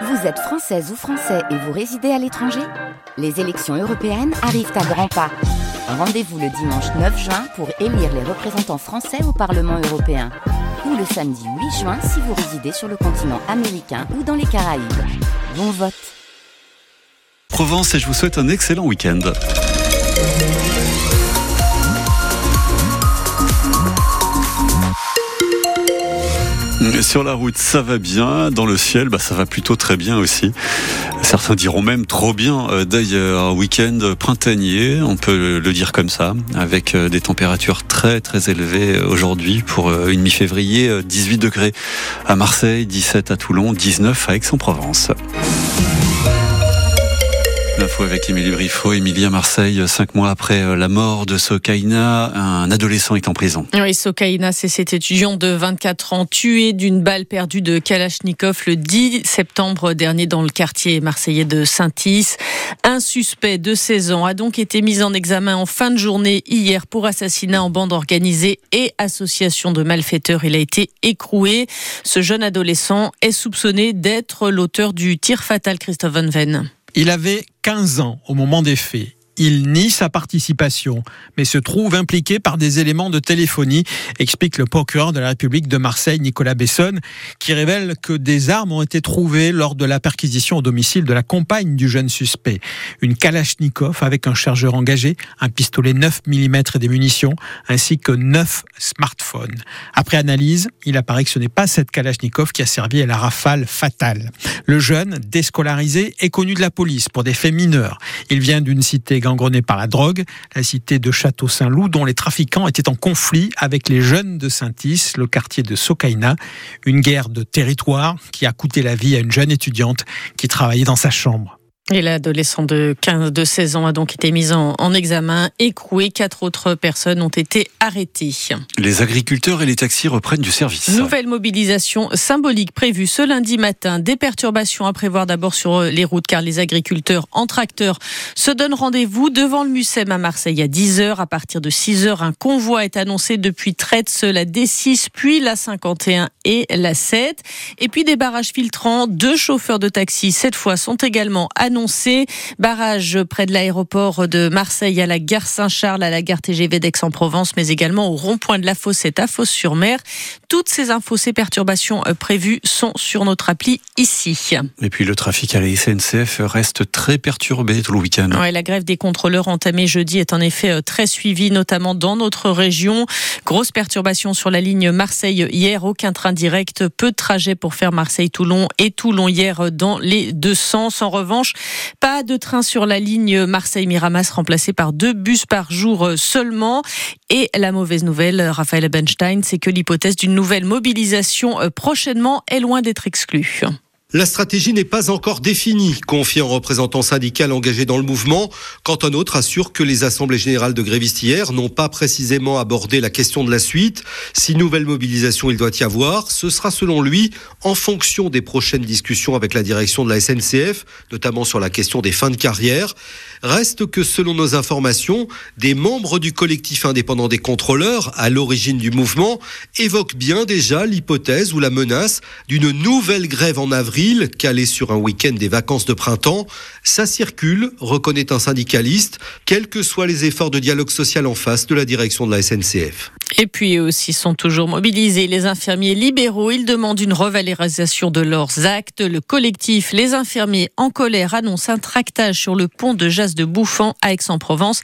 Vous êtes française ou français et vous résidez à l'étranger Les élections européennes arrivent à grands pas. Rendez-vous le dimanche 9 juin pour élire les représentants français au Parlement européen. Ou le samedi 8 juin si vous résidez sur le continent américain ou dans les Caraïbes. Bon vote Provence et je vous souhaite un excellent week-end. Sur la route, ça va bien. Dans le ciel, bah, ça va plutôt très bien aussi. Certains diront même trop bien. Euh, d'ailleurs, week-end printanier, on peut le dire comme ça, avec euh, des températures très très élevées aujourd'hui pour euh, une mi-février. 18 degrés à Marseille, 17 à Toulon, 19 à Aix-en-Provence. L'info avec Émilie Briffaut. Émilie à Marseille, cinq mois après euh, la mort de Sokaina, un adolescent est en prison. Oui, Sokaina, c'est cet étudiant de 24 ans tué d'une balle perdue de Kalachnikov le 10 septembre dernier dans le quartier marseillais de Saint-Is. Un suspect de 16 ans a donc été mis en examen en fin de journée hier pour assassinat en bande organisée et association de malfaiteurs. Il a été écroué. Ce jeune adolescent est soupçonné d'être l'auteur du tir fatal Christophe Van Ven. Il avait 15 ans au moment des faits. Il nie sa participation, mais se trouve impliqué par des éléments de téléphonie, explique le procureur de la République de Marseille, Nicolas Bessonne, qui révèle que des armes ont été trouvées lors de la perquisition au domicile de la compagne du jeune suspect. Une Kalachnikov avec un chargeur engagé, un pistolet 9 mm et des munitions, ainsi que 9 smartphones. Après analyse, il apparaît que ce n'est pas cette Kalachnikov qui a servi à la rafale fatale. Le jeune, déscolarisé, est connu de la police pour des faits mineurs. Il vient d'une cité gangrenée par la drogue, la cité de Château-Saint-Loup, dont les trafiquants étaient en conflit avec les jeunes de Saint-Is, le quartier de Sokaina. Une guerre de territoire qui a coûté la vie à une jeune étudiante qui travaillait dans sa chambre. Et l'adolescent de 15, de 16 ans a donc été mis en, en, examen, écroué. Quatre autres personnes ont été arrêtées. Les agriculteurs et les taxis reprennent du service. Nouvelle mobilisation symbolique prévue ce lundi matin. Des perturbations à prévoir d'abord sur les routes car les agriculteurs en tracteur se donnent rendez-vous devant le Mucem à Marseille à 10h. À partir de 6h, un convoi est annoncé depuis Tretz, la D6, puis la 51 et la 7. Et puis des barrages filtrants. Deux chauffeurs de taxi, cette fois, sont également annoncés annoncé. Barrage près de l'aéroport de Marseille à la gare Saint-Charles, à la gare TGV d'Aix-en-Provence, mais également au rond-point de la Fossette à Fosse-sur-Mer. Toutes ces infos, ces perturbations euh, prévues sont sur notre appli ici. Et puis le trafic à la SNCF reste très perturbé tout le week-end. Ouais, la grève des contrôleurs entamée jeudi est en effet euh, très suivie, notamment dans notre région. Grosse perturbation sur la ligne Marseille hier, aucun train direct, peu de trajets pour faire Marseille-Toulon et Toulon hier euh, dans les deux sens. En revanche, pas de train sur la ligne Marseille-Miramas remplacé par deux bus par jour seulement. Et la mauvaise nouvelle, Raphaël Benstein, c'est que l'hypothèse d'une nouvelle mobilisation prochainement est loin d'être exclue. La stratégie n'est pas encore définie, confie un représentant syndical engagé dans le mouvement, quand un autre assure que les assemblées générales de grévistes hier n'ont pas précisément abordé la question de la suite. Si nouvelle mobilisation il doit y avoir, ce sera selon lui en fonction des prochaines discussions avec la direction de la SNCF, notamment sur la question des fins de carrière. Reste que selon nos informations, des membres du collectif indépendant des contrôleurs, à l'origine du mouvement, évoquent bien déjà l'hypothèse ou la menace d'une nouvelle grève en avril, calée sur un week-end des vacances de printemps. Ça circule, reconnaît un syndicaliste, quels que soient les efforts de dialogue social en face de la direction de la SNCF. Et puis eux aussi sont toujours mobilisés. Les infirmiers libéraux, ils demandent une revalorisation de leurs actes. Le collectif Les infirmiers en colère annonce un tractage sur le pont de Jas de Bouffant à Aix-en-Provence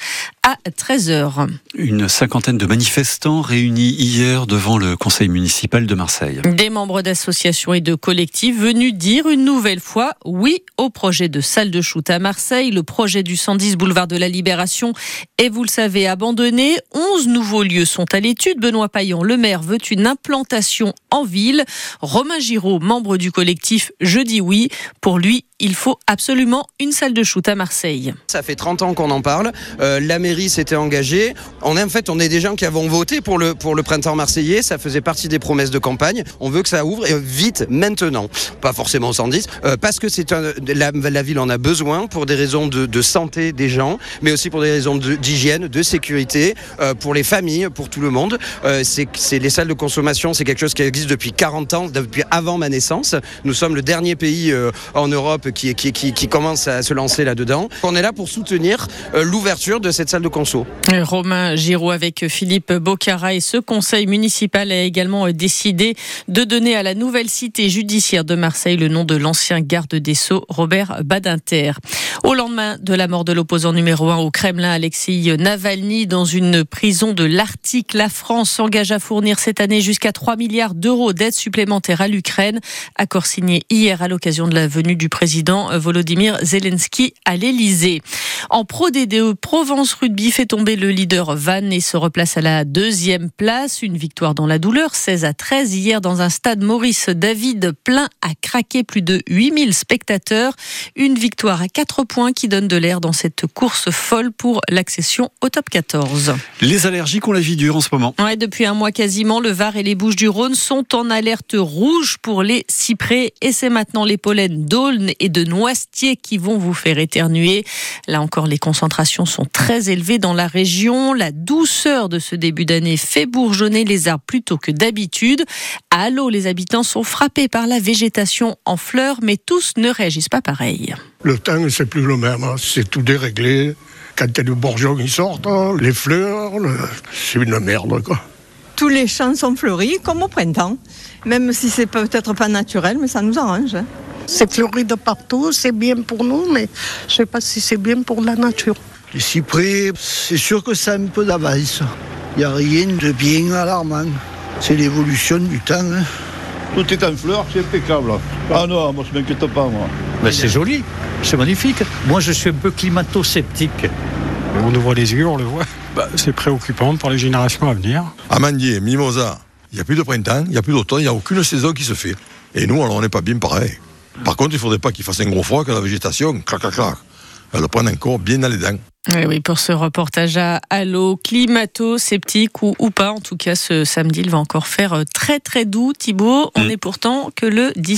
à 13h. Une cinquantaine de manifestants réunis hier devant le conseil municipal de Marseille. Des membres d'associations et de collectifs venus dire une nouvelle fois oui au projet de salle de shoot à Marseille. Le projet du 110 boulevard de la Libération est, vous le savez, abandonné. 11 nouveaux lieux sont à l'étude. Benoît Payan, le maire, veut une implantation en ville. Romain Giraud, membre du collectif Je dis oui, pour lui, il faut absolument une salle de shoot à Marseille. Ça fait 30 ans qu'on en parle. Euh, la mairie s'était engagée. En fait, on est des gens qui avons voté pour le pour le printemps marseillais. Ça faisait partie des promesses de campagne. On veut que ça ouvre vite, maintenant. Pas forcément 110, euh, parce que c'est la, la, ville en a besoin pour des raisons de, santé des gens, mais aussi pour des raisons d'hygiène, de, sécurité, euh, pour les familles, pour tout le monde. C'est les salles de consommation, c'est quelque chose qui existe depuis 40 ans, depuis avant ma naissance. Nous sommes le dernier pays en Europe qui, qui, qui, à se lancer là-dedans. On est là pour soutenir euh, l'ouverture de cette salle de conso. Romain Giraud avec Philippe Bocara et ce conseil municipal a également décidé de donner à la nouvelle cité judiciaire de Marseille le nom de l'ancien garde des Sceaux, Robert Badinter. Au lendemain de la mort de l'opposant numéro 1 au Kremlin, Alexei Navalny, dans une prison de l'Arctique, la France s'engage à fournir cette année jusqu'à 3 milliards d'euros d'aide supplémentaire à l'Ukraine. Accord signé hier à l'occasion de la venue du président Volodymyr Zelensky à l'Elysée. En Pro D2, Provence Rugby fait tomber le leader Van et se replace à la deuxième place. Une victoire dans la douleur, 16 à 13 hier dans un stade Maurice David plein à craquer plus de 8000 spectateurs. Une victoire à 4 points qui donne de l'air dans cette course folle pour l'accession au top 14. Les allergiques ont la vie dure en ce moment. Ouais, depuis un mois quasiment, le Var et les Bouches du Rhône sont en alerte rouge pour les cyprès et c'est maintenant les pollens d'aulne et de noisetier qui vont vous faire éternuer. Là encore, les concentrations sont très élevées dans la région. La douceur de ce début d'année fait bourgeonner les arbres plutôt que d'habitude. À l'eau, les habitants sont frappés par la végétation en fleurs, mais tous ne réagissent pas pareil. Le temps, c'est plus le même. Hein. C'est tout déréglé. Quand il y a le bourgeon qui sortent, hein, les fleurs, c'est une merde, quoi. Tous les champs sont fleuris, comme au printemps. Même si c'est peut-être pas naturel, mais ça nous arrange. C'est fleuri de partout, c'est bien pour nous, mais je sais pas si c'est bien pour la nature. Les cyprès, c'est sûr que ça a un peu d'avance. Il n'y a rien de bien alarmant. C'est l'évolution du temps. Hein. Tout est en fleurs, c'est impeccable. Ah non, moi je m'inquiète pas, moi. Mais c'est joli, c'est magnifique. Moi je suis un peu climato-sceptique. On ouvre les yeux, on le voit. Bah, c'est préoccupant pour les générations à venir. Amandier, mimosa, il n'y a plus de printemps, il n'y a plus d'automne, il n'y a aucune saison qui se fait. Et nous, alors, on n'est pas bien pareil. Par contre, il ne faudrait pas qu'il fasse un gros froid que la végétation, clac, clac, clac, elle le prenne encore bien dans les dents. Oui, oui, pour ce reportage à Allo, climato-sceptique ou, ou pas, en tout cas ce samedi, il va encore faire très très doux. Thibaut, on mmh. est pourtant que le 10